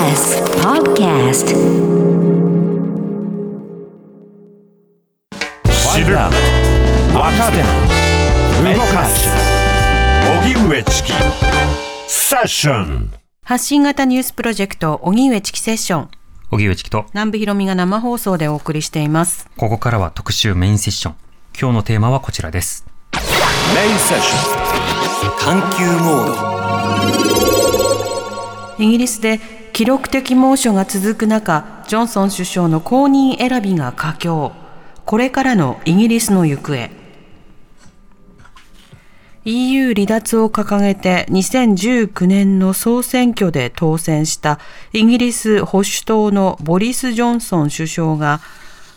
TBS Podcast 知る若手動かす荻上チキセッション発信型ニュースプロジェクト荻上チキセッション荻上チキと。南部ひろみが生放送でお送りしています。ここからは特集メインセッション。今日のテーマはこちらです。メインセッション探求モード。イギリスで記録的猛暑が続く中ジョンソン首相の後任選びが佳境。これからのイギリスの行方。EU 離脱を掲げて2019年の総選挙で当選したイギリス保守党のボリス・ジョンソン首相が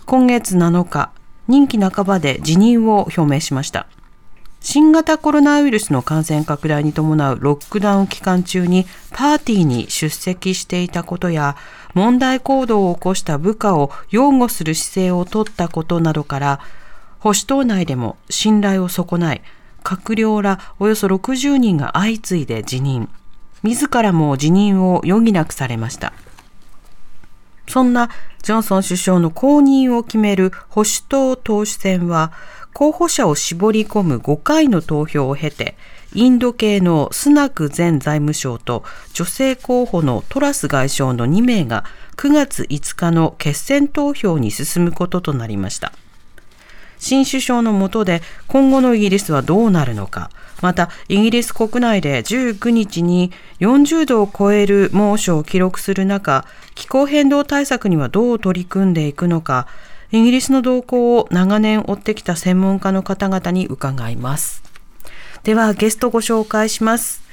今月7日任期半ばで辞任を表明しました。新型コロナウイルスの感染拡大に伴うロックダウン期間中にパーティーに出席していたことや問題行動を起こした部下を擁護する姿勢を取ったことなどから保守党内でも信頼を損ない閣僚らおよそ60人が相次いで辞任。自らも辞任を余儀なくされました。そんなジョンソン首相の後任を決める保守党党首選は候補者を絞り込む5回の投票を経て、インド系のスナク前財務省と女性候補のトラス外相の2名が9月5日の決選投票に進むこととなりました。新首相の下で今後のイギリスはどうなるのか、またイギリス国内で19日に40度を超える猛暑を記録する中、気候変動対策にはどう取り組んでいくのか、イギリスの動向を長年追ってきた専門家の方々に伺います。ではゲストご紹介します。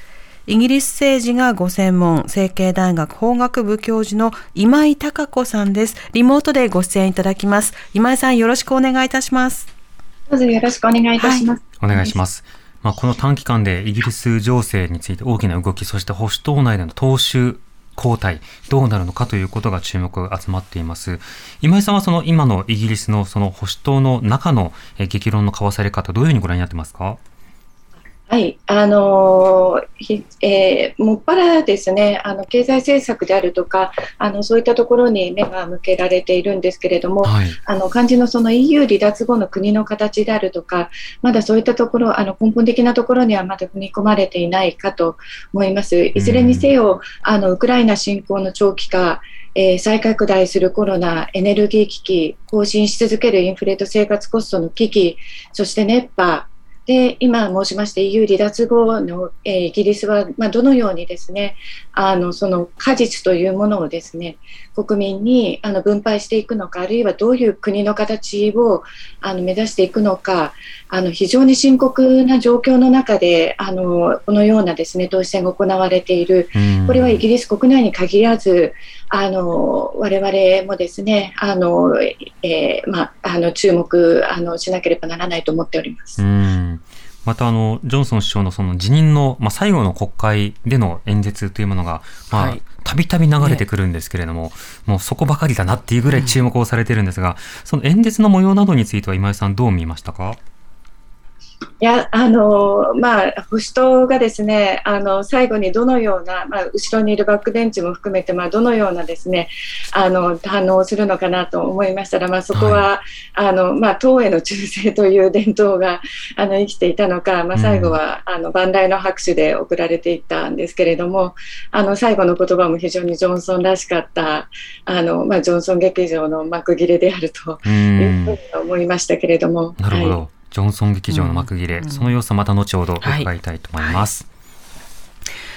イギリス政治がご専門、成蹊大学法学部教授の今井孝子さんです。リモートでご出演いただきます。今井さんよろしくお願いいたします。どうぞよろしくお願いいたします。はい、お願いします。まあ、この短期間でイギリス情勢について大きな動き、そして保守党内での党首交代、どうなるのかということが注目が集まっています。今井さんはその今のイギリスのその保守党の中の激論の交わされ方、どういうふうにご覧になってますか？はい、あのえー、もっぱらですね、あの経済政策であるとか、あのそういったところに目が向けられているんですけれども、はい、あの漢字のその EU 離脱後の国の形であるとか、まだそういったところ、あの根本的なところにはまだ踏み込まれていないかと思います。いずれにせよ、あのウクライナ侵攻の長期化、えー、再拡大するコロナ、エネルギー危機、更新し続けるインフレと生活コストの危機、そして熱波、で今申しました EU 離脱後の、えー、イギリスは、まあ、どのようにですねあのその果実というものをですね国民にあの分配していくのかあるいはどういう国の形をあの目指していくのかあの非常に深刻な状況の中であのこのようなですね党首選が行われている。これはイギリス国内に限らずあの我々もですねあの、えーまあ、あの注目あのしなければならないと思っております。またあのジョンソン首相のその辞任の、まあ、最後の国会での演説というものが、まあ、たびたび流れてくるんですけれども、ね、もうそこばかりだなっていうぐらい注目をされてるんですが、うん、その演説の模様などについては今井さんどう見ましたか？いやあのまあ、保守党がですねあの最後にどのような、まあ、後ろにいるバックベンチも含めて、まあ、どのようなですねあの反応をするのかなと思いましたら、まあ、そこは、はい、あのまあ、党への忠誠という伝統があの生きていたのか、まあ、最後は、うん、あの万来の拍手で送られていったんですけれどもあの最後の言葉も非常にジョンソンらしかったあの、まあ、ジョンソン劇場の幕切れであるというふうに思いましたけれども。なるほど、はいジョンソン劇場の幕切れ、うん、その様子はまた後ほど伺いたいと思います。はい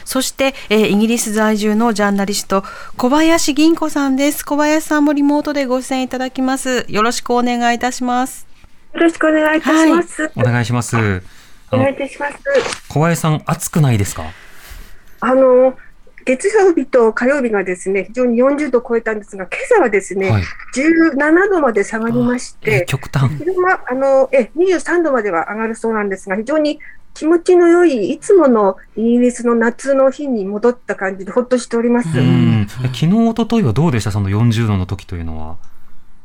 そして、えー、イギリス在住のジャーナリスト、小林銀子さんです。小林さんもリモートでご出演いただきます。よろしくお願いいたします。よろしくお願いいたします。はい、お願いします。お願いいたします。小林さん、暑くないですか？あの、月曜日と火曜日がですね、非常に40度を超えたんですが、今朝はですね、はい、17度まで下がりまして、極端昼間あのえ23度までは上がるそうなんですが、非常に気持ちの良い、いつものイギリスの夏の日に戻った感じで、ほっとしております。昨日、一昨日はどうでした、その40度の時というのは。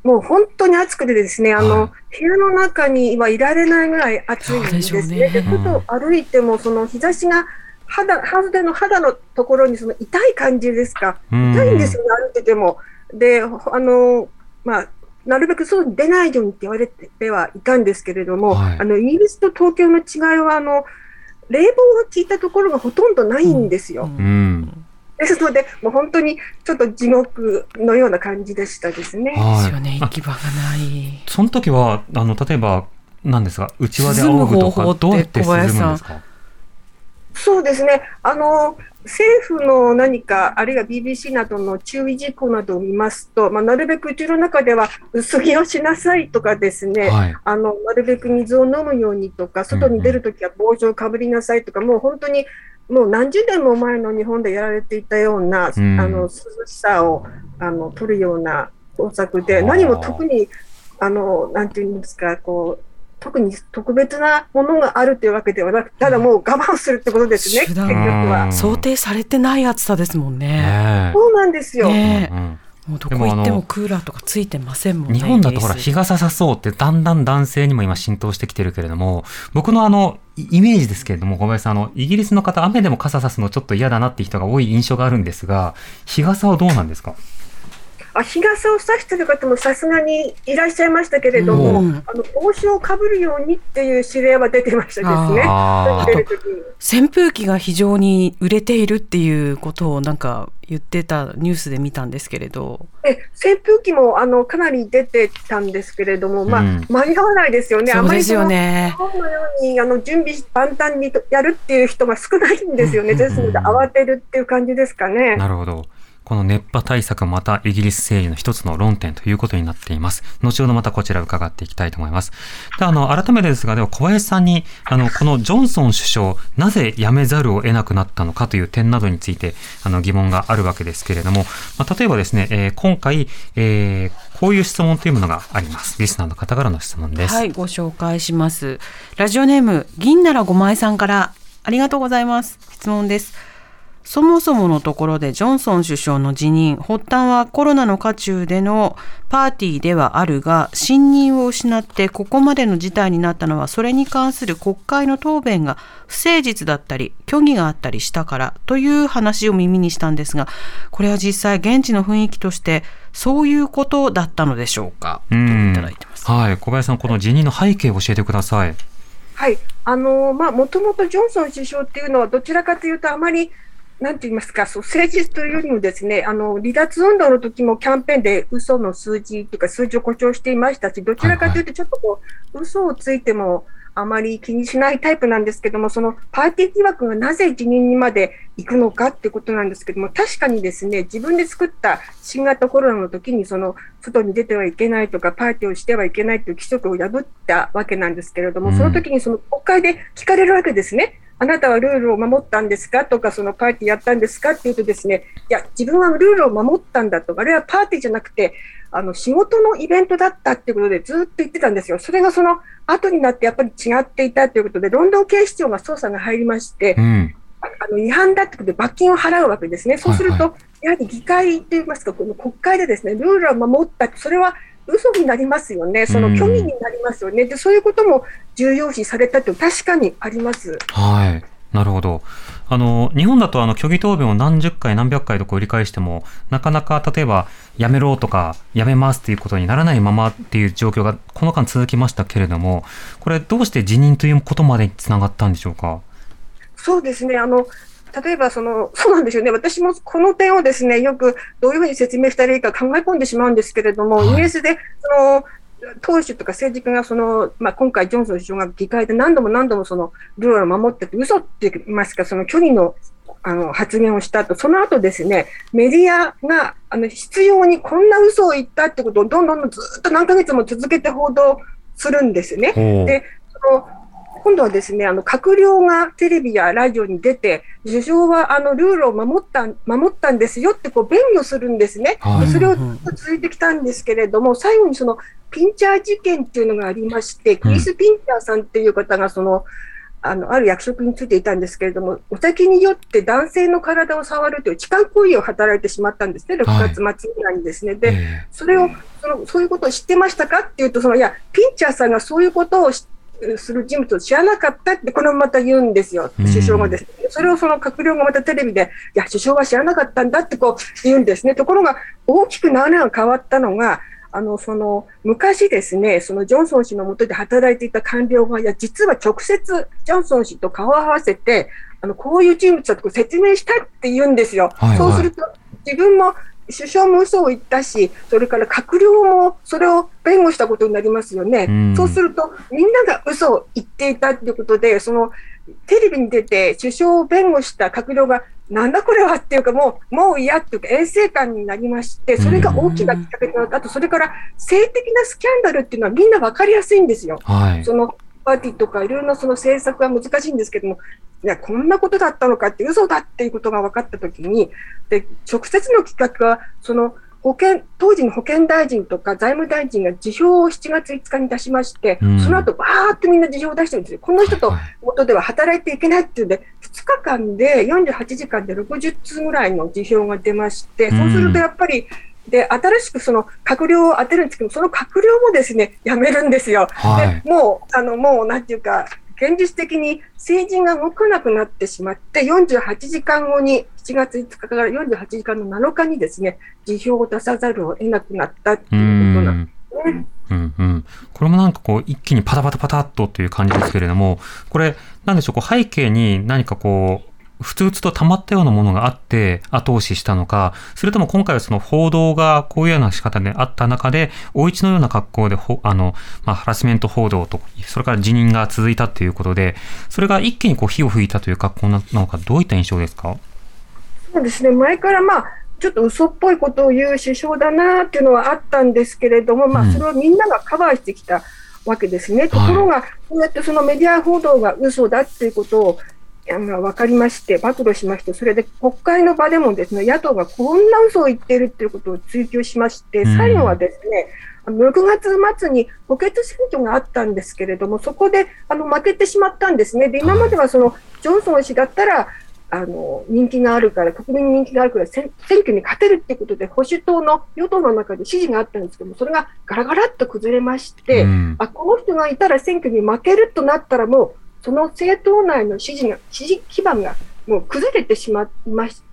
もう本当に暑くてですね、あの、はい、部屋の中にはいられないぐらい暑いんですね。すね、うん、歩いても、その日差しが肌、肌の肌のところにその痛い感じですか？痛いんですよね、歩いてても。で、あの、まあ、なるべく外に出ないようにって言われてはいたんですけれども、はい、あのイギリスと東京の違いはあの冷房が効いたところがほとんどないんですよ。うん、ですので、もう本当にちょっと地獄のような感じでしたですね。はい、ね、行き場がない。その時はあの例えばなんですか、内輪で仰ぐとかどうやって進むんですか？そうですね。あの政府の何か、あるいは BBC などの注意事項などを見ますと、まあ、なるべくうちの中では薄着をしなさいとかですね、はい、あのなるべく水を飲むようにとか、外に出るときは帽子をかぶりなさいとか、うんうん、もう本当にもう何十年も前の日本でやられていたような、うん、あの涼しさをあの取るような工作で、何も特にあのなんていうんですか、こう特に特別なものがあるというわけではなくただもう我慢するってことですね、結局は。想定されてない暑さですもんね。そうなんですよ。ねもうどこ行ってもクーラーとかついてませんもんね。日本だとほら日傘さそうってだんだん男性にも今浸透してきてるけれども、僕のあのイメージですけれども、小林さん、あの、イギリスの方、雨でも傘さすのちょっと嫌だなって人が多い印象があるんですが、日傘はどうなんですか？あ日傘を差してる方もさすがにいらっしゃいましたけれども、うん、あの帽子をかぶるようにっていう指令は出てましたですね。扇風機が非常に売れているっていうことをなんか言ってたニュースで見たんですけれど。え扇風機もあのかなり出てたんですけれども、まあ、うん、間に合わないですよね。そうですよね。あまりのようにあの準備万端にやるっていう人が少ないんですよね。ですので慌てるっていう感じですかね。なるほど。この熱波対策またイギリス政治の一つの論点ということになっています。後ほどまたこちら伺っていきたいと思います。で、あの、改めてですが、では小林さんに、あの、このジョンソン首相、なぜ辞めざるを得なくなったのかという点などについて、あの、疑問があるわけですけれども、まあ、例えばですね、えー、今回、えー、こういう質問というものがあります。リスナーの方からの質問です。はい、ご紹介します。ラジオネーム、銀なら5枚さんから、ありがとうございます。質問です。そもそものところでジョンソン首相の辞任、発端はコロナの渦中でのパーティーではあるが、信任を失ってここまでの事態になったのは、それに関する国会の答弁が不誠実だったり、虚偽があったりしたからという話を耳にしたんですが、これは実際現地の雰囲気として、そういうことだったのでしょうか？といただいてます。はい、小林さん、この辞任の背景を教えてください。はい、あのまあ、もともとジョンソン首相っていうのは、どちらかというと、あまりなんて言いますか、そう政治というよりもですね、あの、離脱運動の時もキャンペーンで嘘の数字というか数字を誇張していましたし、どちらかというとちょっとこう、嘘をついてもあまり気にしないタイプなんですけども、そのパーティー疑惑がなぜ辞任にまで行くのかってことなんですけども、確かにですね、自分で作った新型コロナの時に、その、外に出てはいけないとか、パーティーをしてはいけないという規則を破ったわけなんですけれども、その時にその国会で聞かれるわけですね。あなたはルールを守ったんですか？とか、そのパーティーやったんですか？って言うとですね、いや、自分はルールを守ったんだと、あれはパーティーじゃなくて、あの、仕事のイベントだったっていうことでずっと言ってたんですよ。それがその後になってやっぱり違っていたということで、ロンドン警視庁が捜査が入りまして、うん、あの違反だってことで罰金を払うわけですね。そうすると、はいはい、やはり議会といいますか、この国会でですね、ルールを守った、それは嘘になりますよね、その虚偽になりますよね、でそういうことも重要視されたと確かにあります。はいなるほど。あの、日本だとあの、虚偽答弁を何十回何百回と繰り返しても、なかなか例えば、やめろとか、やめますっていうことにならないままっていう状況がこの間続きましたけれども、これどうして辞任ということまでにつながったんでしょうか？そうですね。あの、例えばその、そうなんですよね、私もこの点をですねよくどういうふうに説明したらいいか考え込んでしまうんですけれども、はい、イギリスでその党首とか政治家がその、まあ、今回、ジョンソン首相が議会で何度も何度もそのルールを守ってて、嘘って言いますか、その虚偽のあの発言をしたと、その後ですね、メディアがあの必要にこんな嘘を言ったってことをどんどんどんずっと何ヶ月も続けて報道するんですね。でその今度はですね、あの閣僚がテレビやラジオに出て、首相はあのルールを守った守ったんですよってこう弁護するんですね、はい、それを続いてきたんですけれども、最後にそのピンチャー事件っていうのがありまして、クリス・ピンチャーさんっていう方がその、あのある役職についていたんですけれども、お酒によって男性の体を触るという痴漢行為を働いてしまったんですね、6月末ぐらいにですね。はい、で、それをその、そういうことを知ってましたかっていうと、そのいや、ピンチャーさんがそういうことをする人物を知らなかったって、これもまた言うんですよ、首相がですね。それをその閣僚がまたテレビで、いや、首相は知らなかったんだってこう言うんですね。ところが、大きく流れが変わったのが、あの、その、昔ですね、そのジョンソン氏の下で働いていた官僚が、いや、実は直接ジョンソン氏と顔を合わせて、あの、こういう人物だと説明したって言うんですよ。はいはい、そうすると、自分も首相も嘘を言ったし、それから閣僚もそれを弁護したことになりますよね。うそうすると、みんなが嘘を言っていたということで、そのテレビに出て首相を弁護した閣僚が、なんだこれはっていうか、もう、もう嫌っていうか、衛生観になりまして、それが大きなきっかけとなった。あと、それから性的なスキャンダルっていうのはみんな分かりやすいんですよ。はい、そのパーティーとかいろいろなその政策は難しいんですけども、いや、こんなことだったのかって、嘘だっていうことが分かったときに、で、直接の企画は、その、保険、当時の保健大臣とか財務大臣が辞表を7月5日に出しまして、うん、その後、ばーっとみんな辞表を出してるんですよ。この人と元では働いていけないっていうんで、2日間で48時間で60通ぐらいの辞表が出まして、そうするとやっぱり、で、新しくその閣僚を当てるんですけど、その閣僚もですね、辞めるんですよ。はい、で、もう、あの、もう、なんていうか、現実的に政治が動かなくなってしまって、48時間後に、7月5日から48時間の7日にですね、辞表を出さざるを得なくなったっていうことなんですね。うん。うん、これもなんかこう一気にパタパタパタっとという感じですけれども、これ、なんでしょう、こう背景に何かこう、ふつふつと溜まったようなものがあって後押ししたのか、それとも今回はその報道がこういうような仕方であった中で、大一のような格好であの、まあ、ハラスメント報道と、それから辞任が続いたということで、それが一気にこう火を吹いたという格好なのか、どういった印象ですか？そうですね、前からまあ、ちょっと嘘っぽいことを言う首相だなっていうのはあったんですけれども、まあ、それをみんながカバーしてきたわけですね。うん、ところが、こうやってそのメディア報道が嘘だっていうことを分かりまして、暴露しまして、それで国会の場でもですね野党がこんな嘘を言っているということを追及しまして、最後はですね、6月末に補欠選挙があったんですけれども、そこであの負けてしまったんですね。で今まではそのジョンソン氏だったらあの人気があるから、国民に人気があるから選挙に勝てるっていうことで、保守党の与党の中で支持があったんですけども、それがガラガラっと崩れまして、うん、あこの人がいたら選挙に負けるとなったら、もうその政党内の支持が支持基盤がもう崩れてしま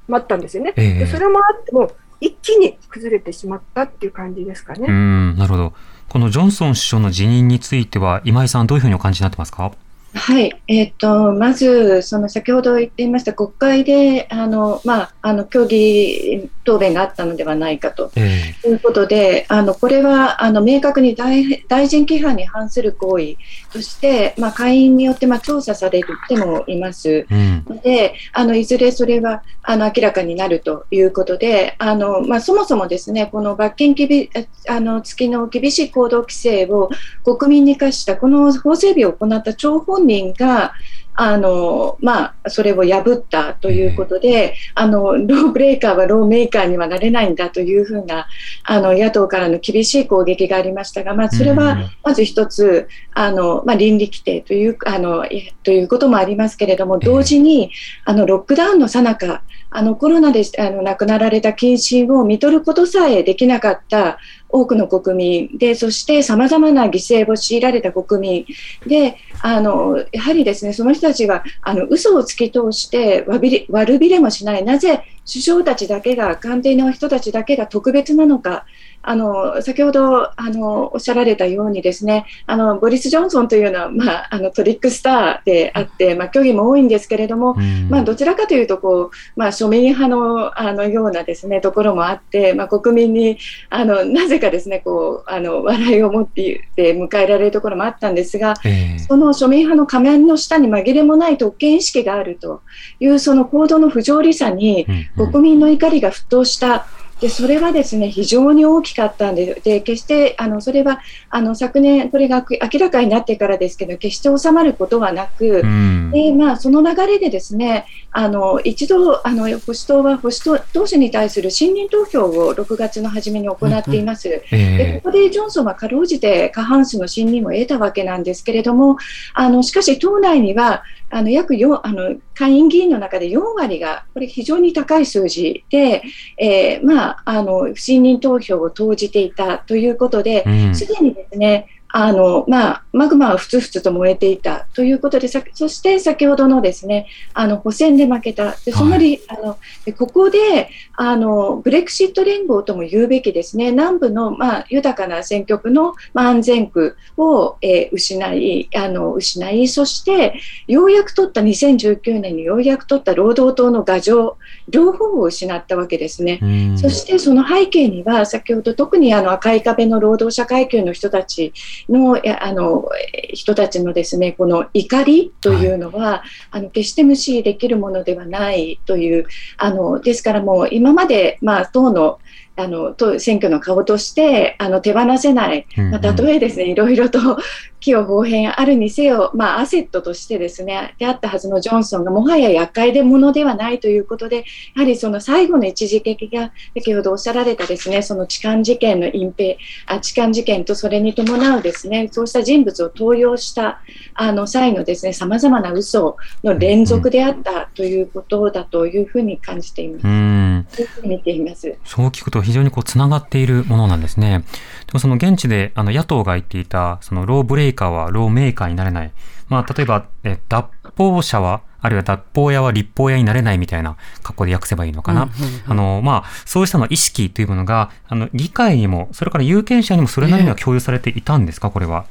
まったんですよね、えー、でそれもあっても一気に崩れてしまったっていう感じですかね。うんなるほど。このジョンソン首相の辞任については今井さんどういうふうにお感じになってますか？はい、えーと、まず、その先ほど言っていました国会であの、まあ、あの協議答弁があったのではないかと。いうことで、えー、あのこれはあの明確に大大臣規範に反する行為として、まあ、会員によって、まあ、調査されてもいます。ので、うん、あのいずれそれはあの明らかになるということで、あのまあ、そもそもですねこの罰金きびあの付きの厳しい行動規制を国民に課したこの法整備を行った張本人があのまあ、それを破ったということで、あのローブレーカーはローメーカーにはなれないんだというふうなあの野党からの厳しい攻撃がありましたが、まあ、それはまず一つあの、まあ、倫理規定というあのということもありますけれども同時にあのロックダウンのさなかあのコロナであの亡くなられた謹慎を見とることさえできなかった多くの国民でそしてさまざまな犠牲を強いられた国民であのやはりですねその人たちはあの嘘を突き通して悪びれもしない。なぜ首相たちだけが官邸の人たちだけが特別なのか。あの先ほどあのおっしゃられたようにですねあのボリス・ジョンソンというのは、まあ、あのトリックスターであって、まあ、虚偽も多いんですけれども、まあ、どちらかというとこう、まあ、庶民派のあのようなですねところもあって、まあ、国民にあのなぜかですねこうあの笑いを持って迎えられるところもあったんですが、えー、その庶民派の仮面の下に紛れもない特権意識があるというその行動の不条理さに国民の怒りが沸騰した。でそれはですね非常に大きかったんでで決してあのそれはあの昨年これが明らかになってからですけど決して収まることはなく、うん、でまあ、その流れでですねあの一度あの保守党は保守党党首に対する信任投票を6月の初めに行っています、うんえー、でここでジョンソンはかろうじて過半数の信任を得たわけなんですけれどもあのしかし党内にはあの約4あの下院議員の中で4割がこれ非常に高い数字で、えー、まあ、あの不信任投票を投じていたということで、す、で、にですねあの、まあ、マグマはふつふつと燃えていたということで、そして先ほどのですね、あの補選で負けた。でそのり、はい、あのここであのブレクシット連合とも言うべきですね、南部の、まあ、豊かな選挙区の、まあ、安全区を、えー、失いあの、失い、そしてようやく取った2019年にようやく取った労働党の牙城、両方を失ったわけですね。そしてその背景には、先ほど特にあの赤い壁の労働者階級の人たちのあの人たちのですねこの怒りというのは、はい、あの決して無視できるものではないというあのですからもう今まで、まあ、党のあの選挙の顔としてあの手放せない、まあ、たとえですねいろいろと器用方変あるにせよ、まあ、アセットとしてですねであったはずのジョンソンがもはや厄介でものではないということでやはりその最後の一時的が先ほどおっしゃられたですねその痴漢事件の隠蔽あ痴漢事件とそれに伴うですねそうした人物を登用したあの際のですねさまざまな嘘の連続であったということだというふうに感じています。うん。見ています。そう聞くと非常にこうつながっているものなんですね。でもその現地であの野党が言っていたそのローブレイカーはローメーカーになれない。まあ例えばえ脱法者はあるいは脱法屋は立法屋になれないみたいな格好で訳せばいいのかな。あの、まあ、そうしたの意識というものが、あの、議会にも、それから有権者にもそれなりには共有されていたんですか、これは。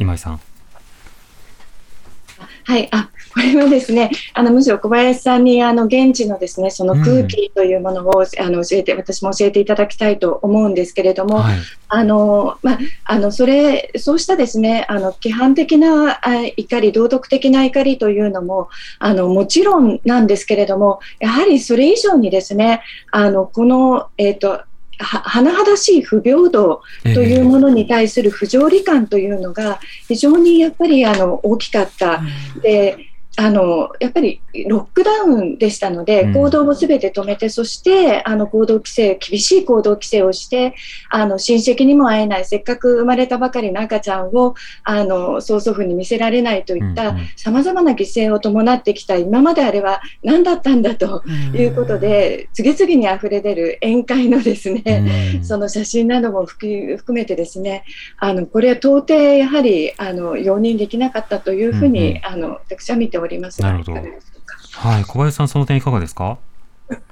今井さん。はい、あこれはですね、あのむしろ小林さんにあの現地のですねその空気というものを、うん、あの教えて私も教えていただきたいと思うんですけれども、はい、あのまああのそれそうしたですねあの規範的な怒り道徳的な怒りというのもあのもちろんなんですけれどもやはりそれ以上にですねあのこのえっ、ー、と甚だしい不平等というものに対する不条理感というのが非常にやっぱりあの大きかった。であのやっぱりロックダウンでしたので、行動をすべて止めて、そしてあの行動規制、厳しい行動規制をして、あの親戚にも会えない、せっかく生まれたばかりの赤ちゃんをあの曽祖父に見せられないといったさまざまな犠牲を伴ってきた、今まであれは何だったんだということで、次々に溢れ出る宴会のですね、その写真なども含めてですね、あのこれは到底やはりあの容認できなかったというふうに、あの私は見ておりますなるほど。はい、小林さん、その点いかがですか？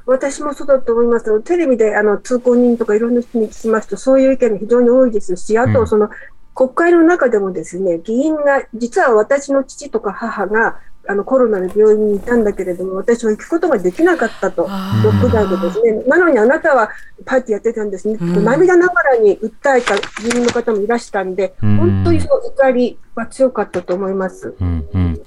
私もそうだと思います。テレビであの通行人とかいろんな人に聞きますと、そういう意見が非常に多いですし、あとその、うん、国会の中でもですね、議員が、実は私の父とか母があのコロナの病院にいたんだけれども、私は行くことができなかったと、ロックダウンでですね、なのにあなたはパーティーやってたんですね、涙ながらに訴えた議員の方もいらしたんで、本当にその怒りは強かったと思います。うんうん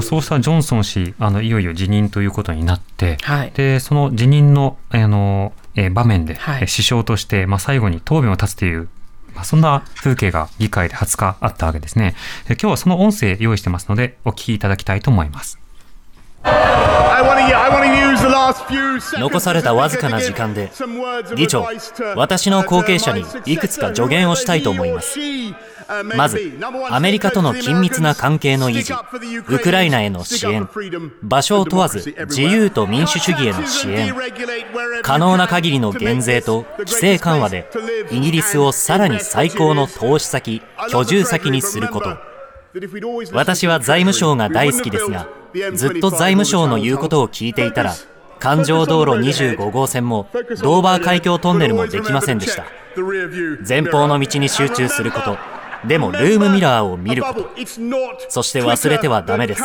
そうしたジョンソン氏、あのいよいよ辞任ということになって、はい、でその辞任のあの、え場面で、はい、首相として、まあ、最後に答弁を立つという、まあ、そんな風景が議会で20日あったわけですね。今日はその音声用意してますので、お聞きいただきたいと思います。残されたわずかな時間で議長私の後継者にいくつか助言をしたいと思います。まずアメリカとの緊密な関係の維持ウクライナへの支援場所を問わず自由と民主主義への支援可能な限りの減税と規制緩和でイギリスをさらに最高の投資先居住先にすること。私は財務省が大好きですがずっと財務省の言うことを聞いていたら環状道路25号線もドーバー海峡トンネルもできませんでした。前方の道に集中することでもルームミラーを見ることそして忘れてはダメです。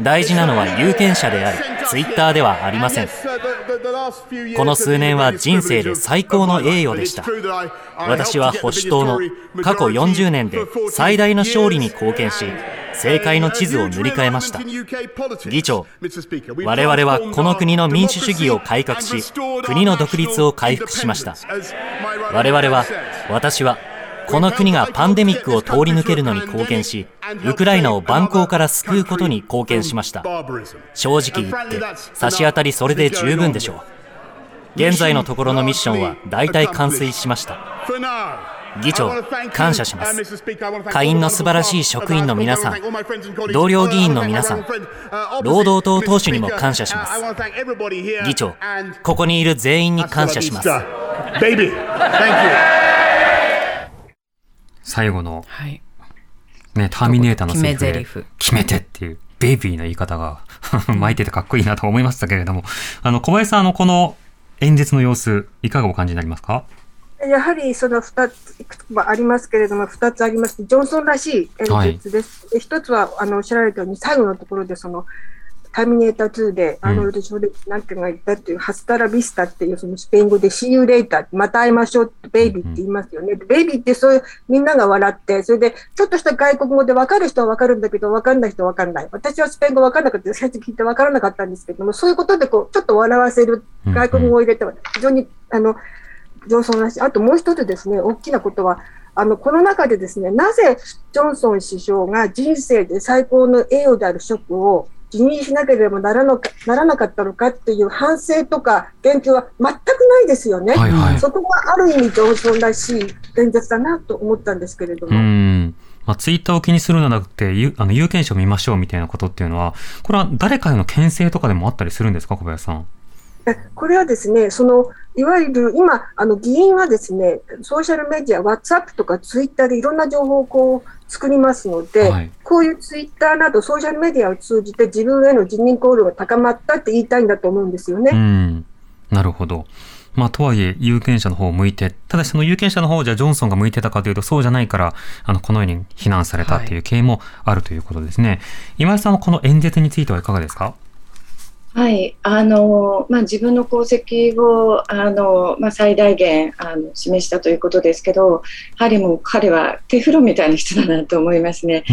大事なのは有権者でありツイッターではありません。この数年は人生で最高の栄誉でした。私は保守党の過去40年で最大の勝利に貢献し政界の地図を塗り替えました議長我々はこの国の民主主義を改革し国の独立を回復しました我々は私はこの国がパンデミックを通り抜けるのに貢献し、ウクライナを蛮行から救うことに貢献しました。正直言って、差し当たりそれで十分でしょう。現在のところのミッションは大体完遂しました。議長、感謝します。下院の素晴らしい職員の皆さん、同僚議員の皆さん、労働党党首にも感謝します。議長、ここにいる全員に感謝します。最後のね、ターミネーターのセリフで決めてっていう、ベイビーの言い方が 巻いててかっこいいなと思いましたけれども、あの、小林さん、あの、この演説の様子、いかがお感じになりますか？やはりその2つ、いくつかありますけれども、2つありまして、ジョンソンらしい演説です。で一つは、あの、おっしゃられたように、最後のところで、その、ターミネーター2で、アーノルド・ショルなんていうのが言ったっていう、ハスタラ・ビスタっていう、そのスペイン語で、See you later また会いましょうって、ベイビーって言いますよね。でベイビーってそういう、みんなが笑って、それで、ちょっとした外国語で分かる人は分かるんだけど、分かんない人は分かんない。私はスペイン語分かんなかった最初聞いて分からなかったんですけども、そういうことで、こう、ちょっと笑わせる外国語を入れては、非常に、あの、ジョンソンらしい。あともう一つですね、大きなことは、あの、この中でですね、なぜジョンソン首相が人生で最高の栄誉である職を辞任しなければならのかならなかったのかっていう反省とか言及は全くないですよね。はいはいそこがある意味ジョンソンらしい演説だなと思ったんですけれどうも。ん。まあ、ツイッターを気にするのではなくて、ゆあの有権者を見ましょうみたいなことっていうのは、これは誰かへの牽制とかでもあったりするんですか、小林さん？えこれはですね、そのいわゆる今、あの議員はですね、ソーシャルメディア、WhatsApp とか Twitter でいろんな情報をこう作りますので、はいこういう Twitter などソーシャルメディアを通じて自分への辞任コールが高まったって言いたいんだと思うんですよね。うん。なるほど。まあ、とはいえ、有権者の方を向いて、ただしその有権者の方をじゃあジョンソンが向いてたかというと、そうじゃないから、あの、このように非難されたっていう経緯もあるということですね。今井さんはこの演説についてはいかがですか？はい、あのまあ、自分の功績をあの、まあ、最大限あの示したということですけど、やはりもう彼はテフロンみたいな人だなと思いますね。う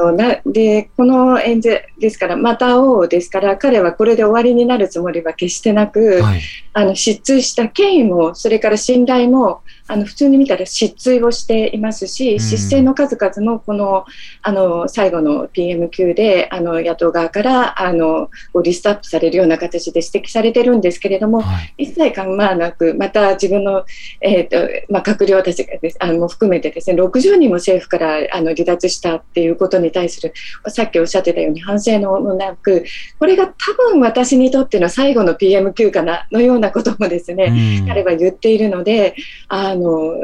ん。あのなでこの演説ですから、また会おうですから、彼はこれで終わりになるつもりは決してなく、はい。あの失墜した権威も、それから信頼も、あの普通に見たら失墜をしていますし、ん失勢の数々もこのあの最後の PMQ であの野党側からあのリストアップされるような形で指摘されてるんですけれども、はい。一切構わなく、また自分の、えーとまあ、閣僚たちがですあのも含めてですね60人も政府からあの離脱したっていうことに対するさっきおっしゃってたように反省のもなくこれが多分私にとっての最後の PMQ かなのようなこともですね、うん彼は言っているのであの、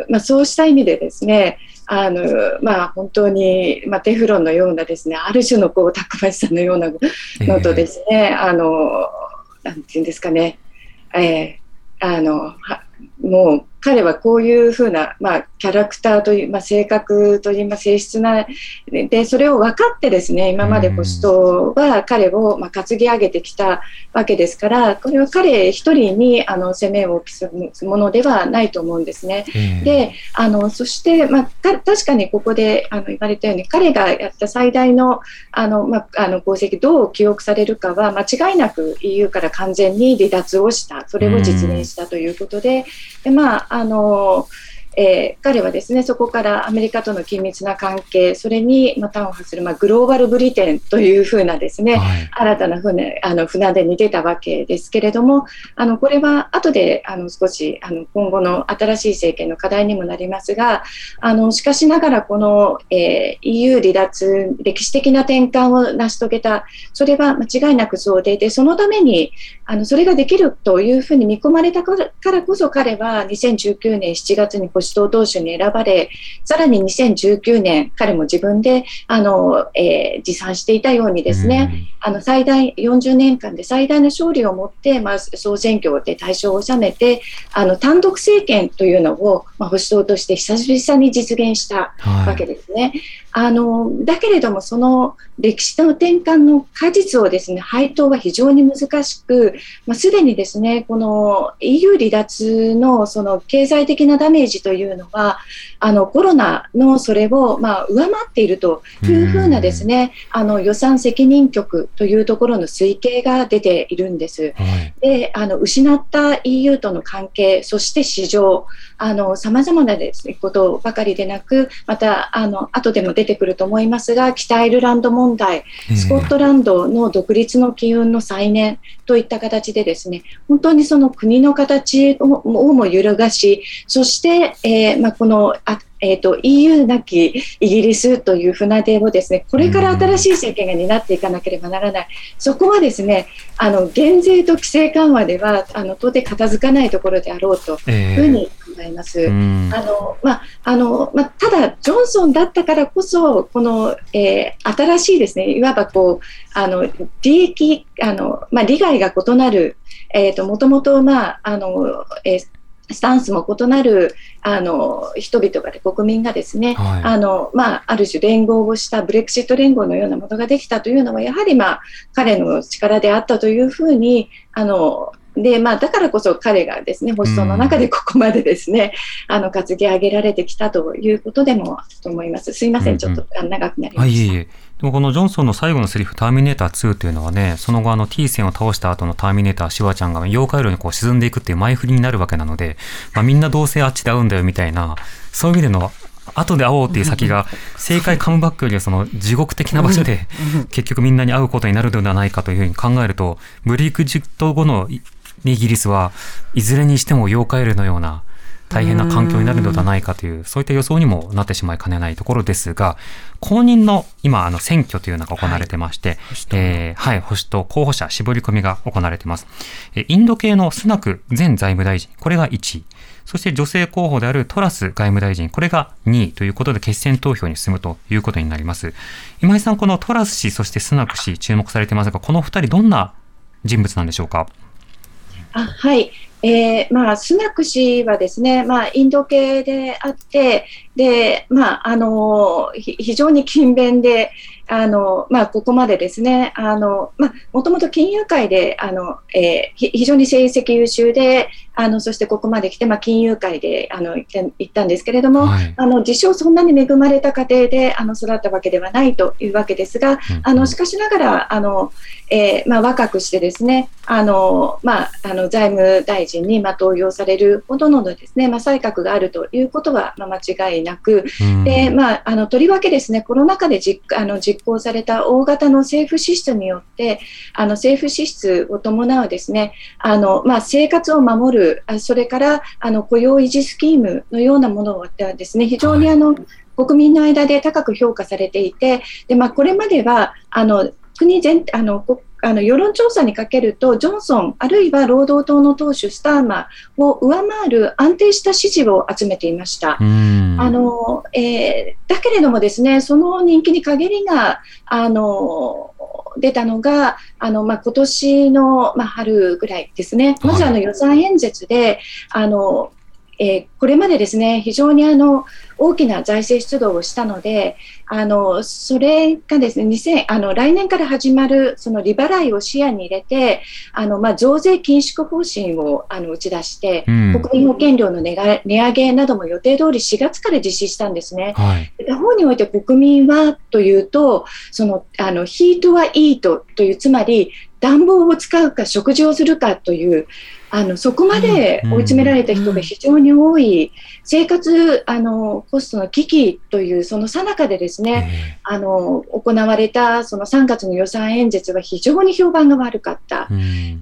まあ、そうした意味でですねあのまあ、本当に、まあ、テフロンのようなですねある種のこうたくましさのようなのとですね、あのなんていうんですかね、えーあのはもう彼はこういうふうな、まあ、キャラクターという、まあ、性格といい、まあ、性質なでそれを分かってですね今まで保守党は彼を、まあ、担ぎ上げてきたわけですからこれは彼一人にあの攻めを期すものではないと思うんですね。ええ。であのそして、まあ、か確かにここであの言われたように彼がやった最大のあの、まあ、あの功績どう記憶されるかは間違いなく EU から完全に離脱をした。それを実現したということでで、まああのえー彼はですねそこからアメリカとの緊密な関係それにまたを発する、まあ、グローバルブリテンというふうなですね、はい。新たな船あの船出に出たわけですけれども、あのこれは後であの少しあの今後の新しい政権の課題にもなりますが、あのしかしながらこの、えー EU 離脱、歴史的な転換を成し遂げた、それは間違いなくそうで、でそのためにあのそれができるというふうに見込まれたからからこそ彼は2019年7月に保守党党首に選ばれ、さらに2019年、彼も自分であの、えー持参していたようにですね、あの最大40年間で最大の勝利を持って、まあ、総選挙で大勝を収めてあの単独政権というのを、まあ、保守党として久々に実現したはい。わけですね。あのだけれども、その歴史の転換の果実をですね配当は非常に難しく、まあ、すでにですねこの EU 離脱のその経済的なダメージというのは、あのコロナのそれをまあ上回っているというふうなですねあの予算責任局というところの推計が出ているんです。はい。であの失った EU との関係、そして市場、さまざまなです、ね、ことばかりでなく、またあの後でも出てくると思いますが、北アイルランド問題、スコットランドの独立の機運の再燃といった形でですね、本当にその国の形ををも揺るがし、そして、えーまあ、このあえーと、EU なきイギリスという船出をですねこれから新しい政権が担っていかなければならない、そこはですねあの減税と規制緩和ではあの到底片付かないところであろうというふうに考えます。えー、あのまああのまあ、ただ、ジョンソンだったからこそこの、えー、新しいですねいわばこうあの利益あの、まあ、利害が異なる、えーと、もともと、まああのえースタンスも異なるあの人々が、国民がですね、はい、あのまあ、ある種連合をしたブレクシット連合のようなものができたというのはやはり、まあ、彼の力であったというふうにあのでまあ、だからこそ彼がですね保守党の中でここまでですね、あの担ぎ上げられてきたということでもと思います。すいません、ちょっと長くなりました。いえいえでもこのジョンソンの最後のセリフ、ターミネーター2というのはね、その後あの T 線を倒した後のターミネーター、シュワちゃんが妖怪路にこう沈んでいくっていう前振りになるわけなので、まあ、みんなどうせあっちで会うんだよみたいな、そういう意味での後で会おうっていう先が、正解カムバックよりはその地獄的な場所で、結局みんなに会うことになるのではないかというふうに考えると、ブリークジット後のイギリスはいずれにしても妖怪エルのような大変な環境になるのではないかという、そういった予想にもなってしまいかねないところですが、公認の今、あの、選挙というのが行われてまして、はい、えー、はい、保守党候補者絞り込みが行われています。インド系のスナク前財務大臣、これが1位。そして女性候補であるトラス外務大臣、これが2位ということで決選投票に進むということになります。今井さん、このトラス氏、そしてスナク氏、注目されてますが、この2人、どんな人物なんでしょうか？あはい、えーまあ、スナク氏はですね、まあ、インド系であって、でまあ、あの非常に勤勉で、あのまあ、ここまでですね、あのまあ、もともと金融界であの、えー、非常に成績優秀で、あのそしてここまで来て、まあ、金融界であの行ったんですけれども、はい、あの自称そんなに恵まれた家庭であの育ったわけではないというわけですが、うん、あのしかしながらあの、えーまあ、若くしてですねあの、まあ、あの財務大臣に、まあ、登用されるほどのですね、まあ、才覚があるということは、まあ、間違いなく、うん、でまあ、あのとりわけですねコロナ禍で実あの実行された大型の政府支出によってあの政府支出を伴うですねあの、まあ、生活を守るそれからあの雇用維持スキームのようなものはですね非常にあの、国民の間で高く評価されていてで、まあ、これまではあの国全あのあの世論調査にかけると、ジョンソン、あるいは労働党の党首、スターマーを上回る安定した支持を集めていました。あのえー、だけれども、ですねその人気に陰りがあの出たのが、あのまあ、今年の、まあ、春ぐらいですね、まずあの予算演説で、あのえー、これまでですね非常にあの大きな財政出動をしたので、あのそれがですね2000あの来年から始まるその利払いを視野に入れて、あのまあ、増税緊縮方針をあの打ち出して、うん、国民保険料の値が値上げなども予定通り4月から実施したんですね。はい、他方において国民はというと、そのあのヒートはイートという、つまり暖房を使うか食事をするかというあのそこまで追い詰められた人が非常に多い、生活あのコストの危機というその最中でですね、あの行われたその3月の予算演説は非常に評判が悪かった。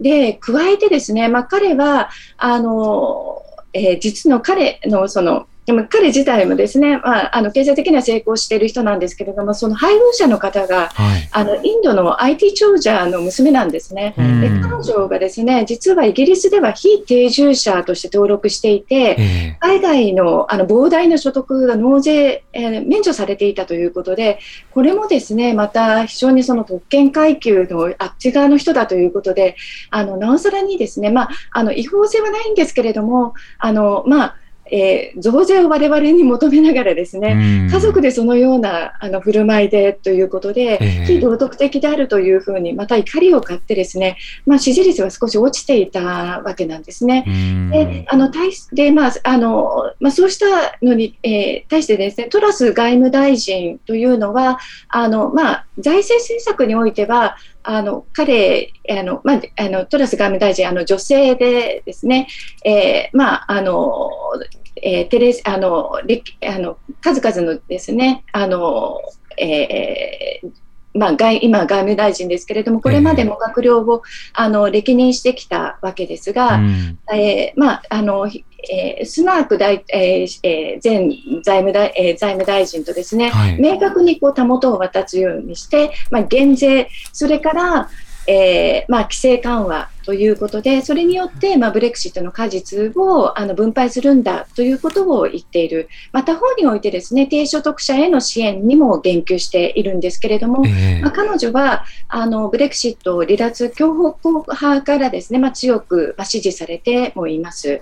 で加えてですね、まあ、彼はあの、えー、実の彼のそのでも彼自体もですね、まあ、あの経済的には成功している人なんですけれども、その配偶者の方が、はい、あのインドの IT 長者の娘なんですね。で彼女がですね、実はイギリスでは非定住者として登録していて、えー、海外のあの膨大な所得が納税、えー、免除されていたということで、これもですね、また非常にその特権階級のあっち側の人だということで、あのなおさらにですね、まあ、あの違法性はないんですけれども、あのまあえー、増税を我々に求めながらですね、家族でそのようなあの振る舞いでということで、えー、非道徳的であるというふうに、また怒りを買ってですね、まあ、支持率は少し落ちていたわけなんですね。であの対で、まああのまあ、そうしたのに、えー、対してですね、トラス外務大臣というのは、あのまあ、財政政策においては、あの彼あの、まあ、あのトラス外務大臣、あの女性でですね、えーまああのえー、テレあのあの数々のですねあの、えーまあ、外今、外務大臣ですけれども、これまでも閣僚を、あの歴任してきたわけですが、うん、えー、まああのえー、スナーク大、えー、前財務大,、えー、財務大臣とですね、はい、明確にこうたを渡すようにして、まあ、減税、それから、えーまあ、規制緩和ということで、それによって、まあ、ブレクシットの果実をあの分配するんだということを言っている、また方においてですね低所得者への支援にも言及しているんですけれども、えー、まあ、彼女はあのブレクシット離脱強硬派からですね、まあ、強く、まあ、支持されてもいます。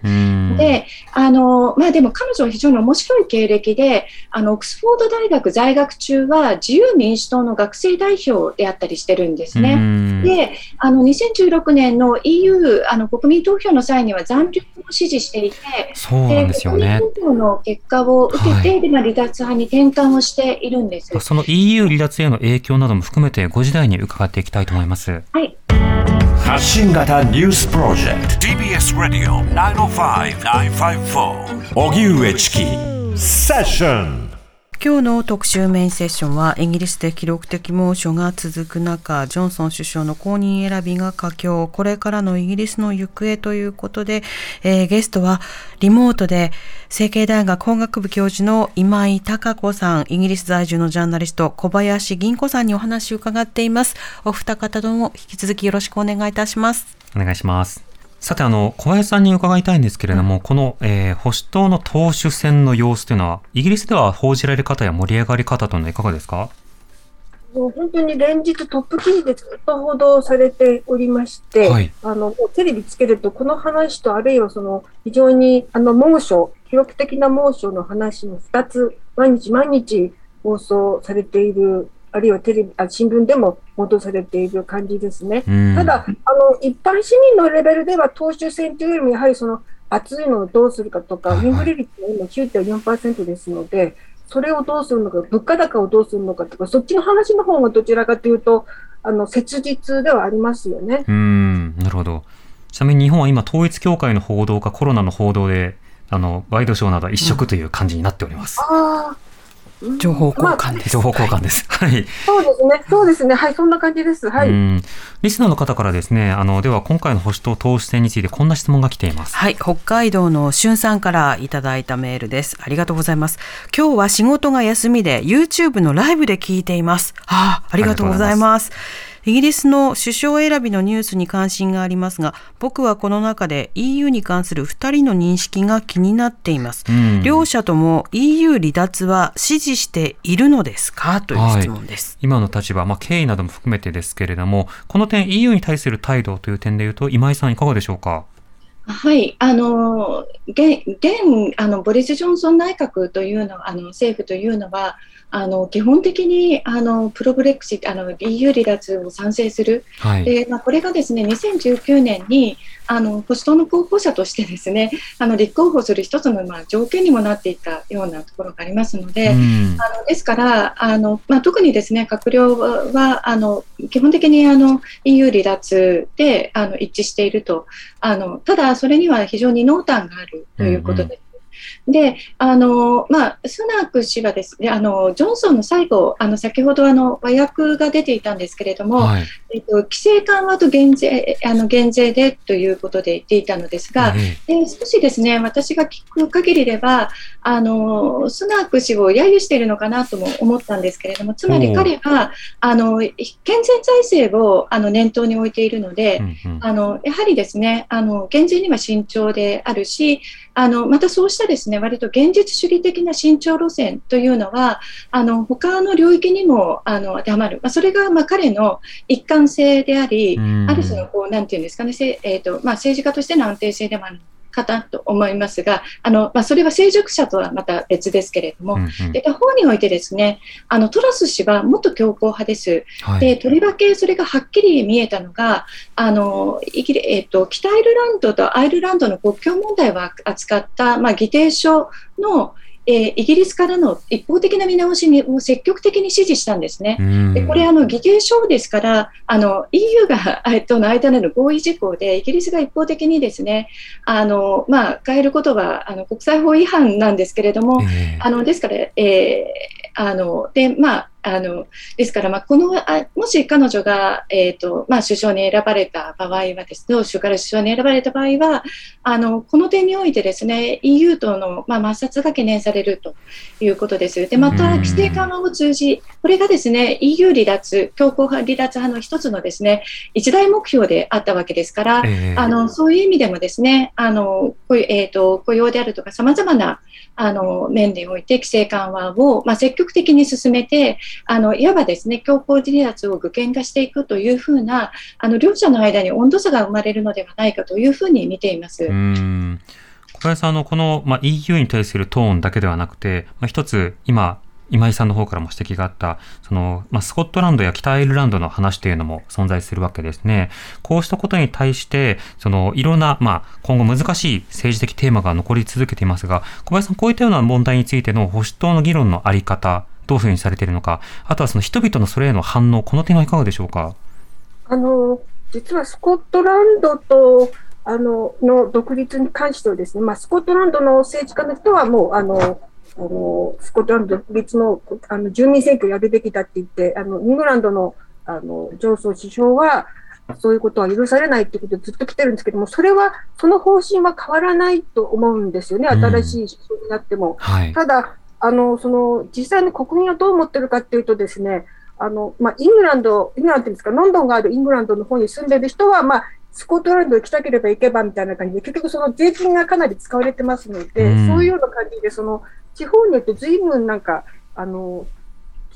であのまあ、でも彼女は非常に面白い経歴であのオックスフォード大学在学中は自由民主党の学生代表であったりしてるんですね。であの2016年の EU あの国民投票の際には残留を支持していて、そうなんですよね。国民投票の結果を受けて、はい、で離脱派に転換をしているんです。その EU 離脱への影響なども含めて5時台に伺っていきたいと思います。はい。発信型ニュースプロジェクト TBS ラディオ905-954おぎゅうえちきセッション今日の特集メインセッションはイギリスで記録的猛暑が続く中ジョンソン首相の後任選びが佳境。これからのイギリスの行方ということで、えー、ゲストはリモートで成蹊大学工学部教授の今井貴子さんイギリス在住のジャーナリスト小林銀子さんにお話を伺っています。お二方とも引き続きよろしくお願いいたします。お願いします。さて、あの、小林さんに伺いたいんですけれども、うん、この、えー、保守党の党首選の様子というのは、イギリスでは報じられ方や盛り上がり方というのはいかがですか？もう本当に連日トップ記事でずっと報道されておりまして、はい、あのテレビつけると、この話と、あるいはその非常にあの猛暑、記録的な猛暑の話の2つ、毎日毎日放送されているあるいはテレビあ新聞でも報道されている感じですね。ただあの、一般市民のレベルでは党首選というよりも、やはりその暑いのをどうするかとか、インフレ率は今9.4%ですので、それをどうするのか、物価高をどうするのかとか、そっちの話の方がどちらかというと、あの切実ではありますよね。うんなるほど。ちなみに日本は今、統一教会の報道かコロナの報道で、あのワイドショーなどは一色という感じになっております。うん、あ情報交換です。情報交換です。はい。そうですね。そうですね。はい。そんな感じです。はい。リスナーの方からですね、あの、では今回の保守党党首選についてこんな質問が来ています。はい。北海道のしゅんさんからいただいたメールです。ありがとうございます。今日は仕事が休みで YouTube のライブで聞いています。ああ、ありがとうございます。イギリスの首相選びのニュースに関心がありますが、僕はこの中で EU に関する2人の認識が気になっています。うん、両者とも EU 離脱は支持しているのですか？という質問です。はい、今の立場、まあ、経緯なども含めてですけれども、この点 EU に対する態度という点でいうと、今井さんいかがでしょうか？はい、あの現現あのボリス・ジョンソン内閣というのあの政府というのはあの基本的にあのプロブレクシットあの EU 離脱を賛成する、はい、でまあ、これがですね2019年にあの保守党の候補者としてですねあの立候補する一つの、まあ、条件にもなっていたようなところがありますので、うん、あのですからあの、まあ、特にですね閣僚はあの基本的にあの EU 離脱であの一致しているとあのただ、それには非常に濃淡があるということです。で、あの、まあ、スナーク氏はですね、あの、ジョンソンの最後、あの、先ほどあの、和訳が出ていたんですけれども、はい、えっと、規制緩和と減税、あの、減税でということで言っていたのですが、で少しですね、私が聞く限りでは、あの、スナーク氏を揶揄しているのかなとも思ったんですけれども、つまり彼は、あの、健全財政を、あの、念頭に置いているので、うんうん、あの、やはりですね、あの、減税には慎重であるし、あの、またそうしたですね、割と現実主義的な慎重路線というのは、あの、他の領域にも、あの、当てはまる。まあ、それが、まあ、彼の一貫性であり、ある種の、こう、なんていうんですかね、えっ、ー、と、まあ、政治家としての安定性でもあるかなと思いますが、あのまあ、それは成熟者とはまた別ですけれども、うんうん、で他方においてですねあのトラス氏は元強硬派です、はい、でとりわけそれがはっきり見えたのがあのイギリ、えーと、北アイルランドとアイルランドの国境問題を扱った、まあ、議定書のえー、イギリスからの一方的な見直しにを積極的に支持したんですね。でこれあの議定書ですからあの EU が、えっと、の間での合意事項でイギリスが一方的にですねあの、まあ、変えることはあの国際法違反なんですけれども、えー、あのですから、えー、あのでまああのですから、まあ、このあもし彼女が、えーとまあ、首相に選ばれた場合はですね、州から首相に選ばれた場合は、あのこの点においてですね EU との、まあ、摩擦が懸念されるということです。でまた、規制緩和を通じ、これがですね EU 離脱、強硬派離脱派の一つのですね一大目標であったわけですから、えー、あのそういう意味でもですねあのこういう、えーと、雇用であるとか、さまざまなあの面において規制緩和を、まあ、積極的に進めて、あのいわばですね強硬離脱を具現化していくというふうなあの両者の間に温度差が生まれるのではないかというふうに見ています。うん小林さんのこの、まあ、EU に対するトーンだけではなくて、まあ、一つ今今井さんの方からも指摘があった、その、まあ、スコットランドや北アイルランドの話というのも存在するわけですね。こうしたことに対して、その、いろんな、まあ、今後難しい政治的テーマが残り続けていますが、小林さん、こういったような問題についての保守党の議論のあり方、どういうふうにされているのか、あとはその人々のそれへの反応、この点はいかがでしょうか？あの、実はスコットランドと、あの、の独立に関してはですね、まあ、スコットランドの政治家の人はもう、あの、あのスコットランド独立のあの住民選挙をやるべきだって言って、あのイングランドのあのジョンソン首相は、そういうことは許されないってことでずっと来てるんですけども、それは、その方針は変わらないと思うんですよね、新しい首相になっても。うんはい、ただあの、その実際の国民はどう思ってるかっていうとですね、あのまあ、イングランド、イングランドですか、ロンドンがあるイングランドの方に住んでる人は、まあ、スコットランド行きたければ行けばみたいな感じで、結局その税金がかなり使われてますので、うん、そういうような感じで、その地方によって随分なんか、あの、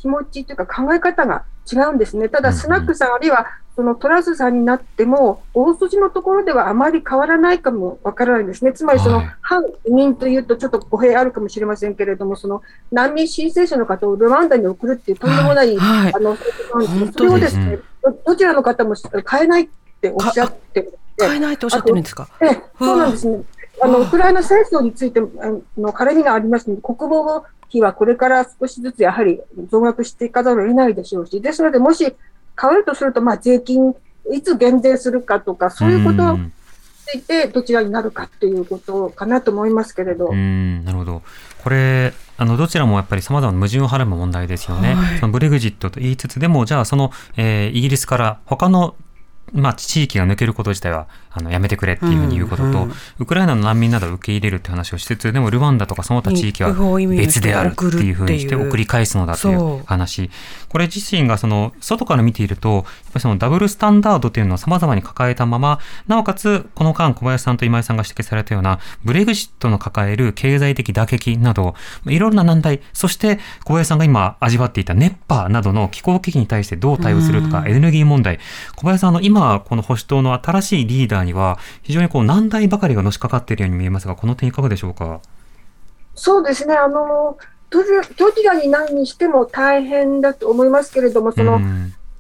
気持ちというか考え方が違うんですね。ただ、スナックさん、あるいはそのトラスさんになっても、大筋のところではあまり変わらないかもわからないんですね。つまり、その、反移民というとちょっと語弊あるかもしれませんけれども、その難民申請者の方をルワンダに送るっていうとんでもない、はい、あの、それをですね、どちらの方も変えないっておっしゃって変えないとおっしゃってるんですか？えそうなんですね。あの、ウクライナ戦争についての絡みがありますので、国防費はこれから少しずつやはり増額していかざるを得ないでしょうし、ですので、もし変わるとすると、まあ、税金、いつ減税するかとか、そういうことについて、どちらになるかということかなと思いますけれど。なるほど。これ、あの、どちらもやっぱり様々な矛盾をはらむ問題ですよね。はい、そのブレグジットと言いつつでも、じゃあその、えー、イギリスから他のまあ、地域が抜けること自体はあのやめてくれっていうふうに言うことと、うんうん、ウクライナの難民などを受け入れるって話をしつつでもルワンダとかその他地域は別であるっていうふうにして送り返すのだという。話。これ自身がその外から見ているとぱりそのダブルスタンダードというのをさまざまに抱えたままなおかつこの間小林さんと今井さんが指摘されたようなブレグジットの抱える経済的打撃などいろんな難題そして小林さんが今味わっていた熱波などの気候危機に対してどう対応するとか、エネルギー問題。小林さんの今この保守党の新しいリーダーには非常にこう難題ばかりがのしかかっているように見えますがこの点いかがでしょうか？そうですね。あのどちらに何にしても大変だと思いますけれども、その、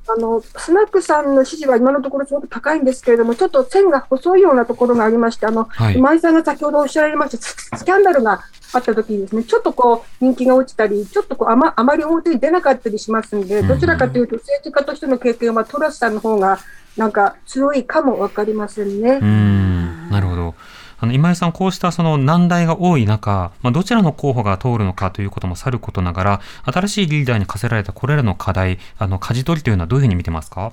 あのスナックさんの支持は今のところすごく高いんですけれども、ちょっと線が細いようなところがありまして、あの、はい、今井さんが先ほどおっしゃられましたスキャンダルがあった時にですね、ちょっとこう人気が落ちたり、ちょっとこうあまあまり表に出なかったりしますんで、どちらかというと政治家としての経験はトラスさんの方がなんか強いかもわかりませんね。うんなるほど。あの今井さん、こうしたその難題が多い中、まあ、どちらの候補が通るのかということもさることながら、新しいリーダーに課せられたこれらの課題、あの舵取りというのはどういうふうに見てますか？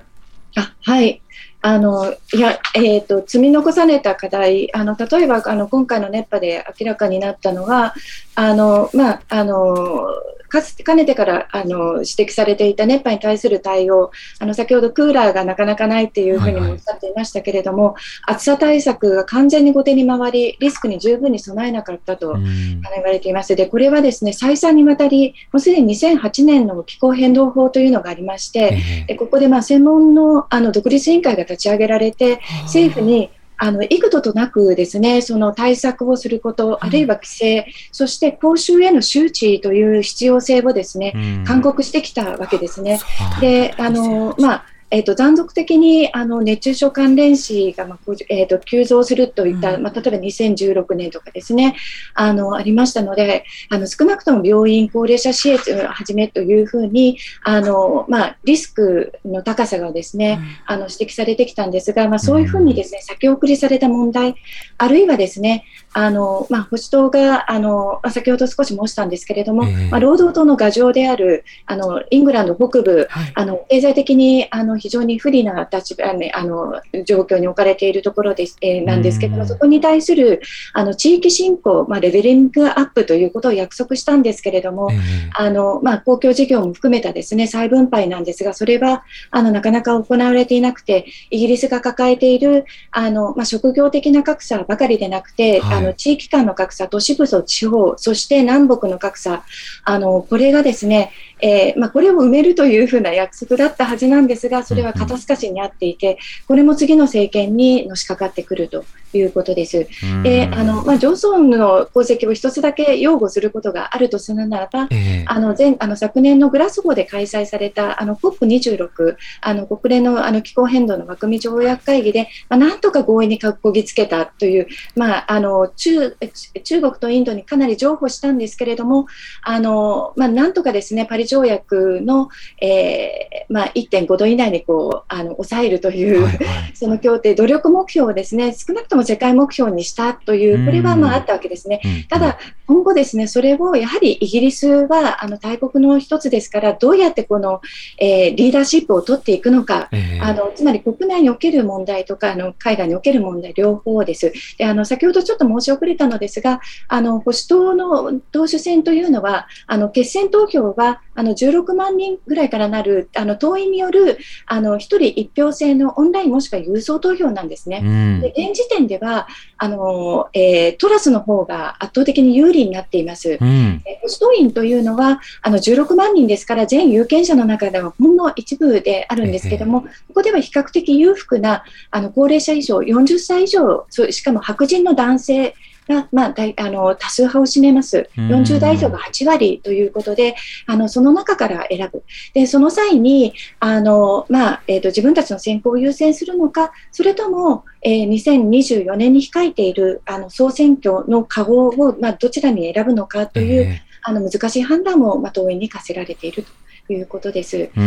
あはい。あのいや、えーと、積み残された課題、あの例えばあの今回の熱波で明らかになったのは、あのまあ、あのかつかねてからあの指摘されていた熱波に対する対応、あの先ほどクーラーがなかなかないっていうふうにもおっしゃっていましたけれども、はいはい、暑さ対策が完全に後手に回り、リスクに十分に備えなかったと言われています。で、これはですね、再三にわたり、もうすでに2008年の気候変動法というのがありまして、でここでまあ専門のあの独立委員会が立ち上げられて、政府にあの幾度となくですねその対策をすること、あるいは規制、そして公衆への周知という必要性をですね、勧告してきたわけですね。であのまあえーと、断続的にあの熱中症関連死が、まあえーと、急増するといった、うん、まあ、例えば2016年とかですね。あのありましたのであの少なくとも病院、高齢者施設をはじめというふうにあの、まあ、リスクの高さがですね、うん、あの指摘されてきたんですが、まあ、そういうふうにですね先送りされた問題あるいはですねあの、まあ、保守党が、あの、まあ、先ほど少し申したんですけれども、えー、まあ、労働党の牙城である、あの、イングランド北部、はい、あの、経済的に、あの、非常に不利な立場、ね、あの、状況に置かれているところです、えー、なんですけども、そこに対する、あの、地域振興、まあ、レベリングアップということを約束したんですけれども、えー、あの、まあ、公共事業も含めたですね、再分配なんですが、それは、あの、なかなか行われていなくて、イギリスが抱えている、あの、まあ、職業的な格差ばかりでなくて、はい、あの、地域間の格差、都市部と地方、そして南北の格差、あの、これがですね、えー、まあ、これを埋めるというふうな約束だったはずなんですが、それは肩透かしにあっていて、これも次の政権にのしかかってくるということです。で、あの、まあ、ジョンソンの功績を一つだけ擁護することがあるとするならば、えー、あの、前、あの、昨年のグラスゴーで開催された、あの、COP26、あの、国連のあの気候変動の枠組条約会議で、まあ、なんとか合意にこぎつけたという、まあ、あの、中、中国とインドにかなり譲歩したんですけれども、あの、まあ、なんとかですね、パリ条約の、えー、まあ、1.5度以内にこう、あの、抑えるという、はいはい、その協定、努力目標をですね、少なくとも世界目標にしたという、これはまああったわけですね。ただ、今後ですね、それをやはりイギリスは、あの、大国の一つですから、どうやってこの、えー、リーダーシップを取っていくのか、えー、あの、つまり国内における問題とか、あの、海外における問題、両方です。で、あの、先ほどちょっと申し遅れたのですが、あの、保守党の党首選というのは、あの、決選投票は、あの、16万人ぐらいからなる、あの、党員による、あの、一人一票制のオンラインもしくは郵送投票なんですね。で、現時点では、あの、えー、トラスの方が圧倒的に有利になっています。うん、え保守党員というのは、あの、16万人ですから、全有権者の中ではほんの一部であるんですけども、ここでは比較的裕福な、あの、高齢者以上、40歳以上、しかも白人の男性が、まあ、あの多数派を占めます。40代以上が8割ということで、あのその中から選ぶ。で、その際に、あのまあえーと、自分たちの選考を優先するのか、それとも、えー、2024年に控えているあの総選挙の籠を、まあ、どちらに選ぶのかという、えー、あの難しい判断を、まあ、党員に課せられているということです。はい、あ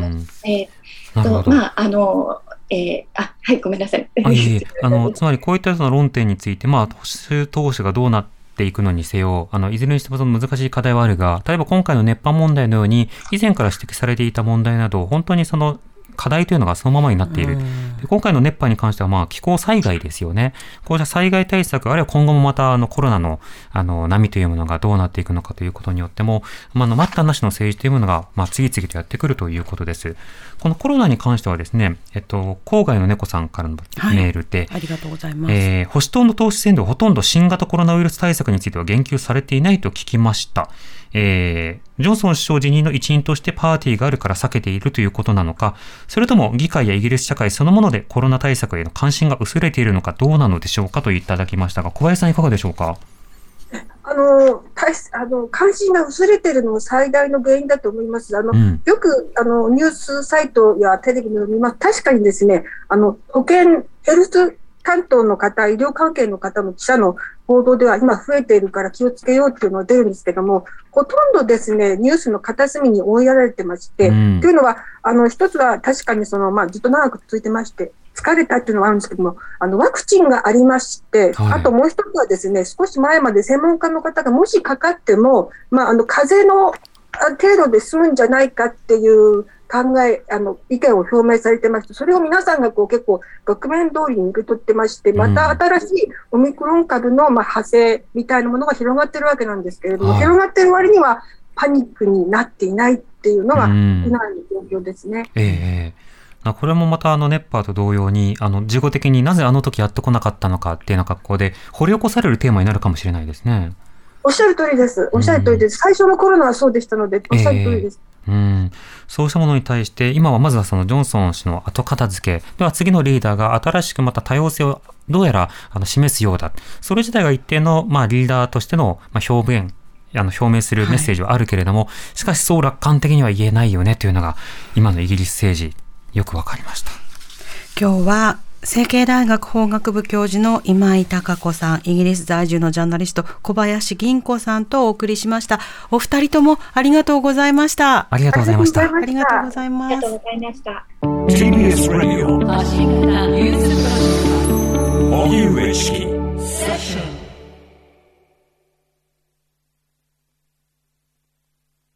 のえーとまああのえー、あ、はい、ごめんなさい。あいい あの、つまりこういったその論点について、まあ、保守投資がどうなっていくのにせよ、あの、いずれにしてもその難しい課題はあるが、例えば今回の熱波問題のように、以前から指摘されていた問題など、本当にその課題というのがそのままになっている。で今回の熱波に関しては、まあ、気候災害ですよね。こうした災害対策、あるいは今後もまた、あの、コロナの、あの、波というものがどうなっていくのかということによっても、まあ、の、待ったなしの政治というものが、まあ、次々とやってくるということです。このコロナに関してはですね、えっと、郊外の猫さんからのメールで、はい、ありがとうございます。えー、保守党の党首選ではほとんど新型コロナウイルス対策については言及されていないと聞きました。えー、ジョンソン首相辞任の一員としてパーティーがあるから避けているということなのか、それとも議会やイギリス社会そのものでコロナ対策への関心が薄れているのかどうなのでしょうかといただきましたが、小林さんいかがでしょうか？あのあの関心が薄れているのが最大の原因だと思います。あの、うん、よくあのニュースサイトやテレビの見ます。確かにですね、あの保健ヘルス担当の方、医療関係の方の記者の報道では今増えているから気をつけようっていうのが出るんですけども、ほとんどですね、ニュースの片隅に追いやられてまして、うん、というのは、あの、一つは確かにその、まあ、ずっと長く続いてまして、疲れたっていうのはあるんですけども、あの、ワクチンがありまして、はい、あともう一つはですね、少し前まで専門家の方がもしかかっても、まあ、あの、風邪の程度で済むんじゃないかっていう考え、あの、意見を表明されてまして、それを皆さんがこう結構、額面通りに受け取ってまして、また新しいオミクロン株のまあ派生みたいなものが広がってるわけなんですけれども、はい、広がってる割にはパニックになっていないっていうのが、今の状況ですね。ええこれもまたあの熱波と同様に、あの、事後的になぜあの時やってこなかったのかっていうような格好で、掘り起こされるテーマになるかもしれないですね。おっしゃる通りです。おっしゃる通りです。最初のコロナはそうでしたので、おっしゃる通りです。えーうん、そうしたものに対して、今はまずはそのジョンソン氏の後片付け、では次のリーダーが新しくまた多様性をどうやらあの示すようだ。それ自体が一定の、まあ、リーダーとしての、まあ、表現、あの表明するメッセージはあるけれども、はい、しかしそう楽観的には言えないよねというのが、今のイギリス政治、よくわかりました。今日は成蹊大学法学部教授の今井貴子さん、イギリス在住のジャーナリスト小林銀子さんとお送りしました。お二人ともありがとうございました。ありがとうございました。ありがとうございます。ありがとうございました。TBS Radio 荻上チキ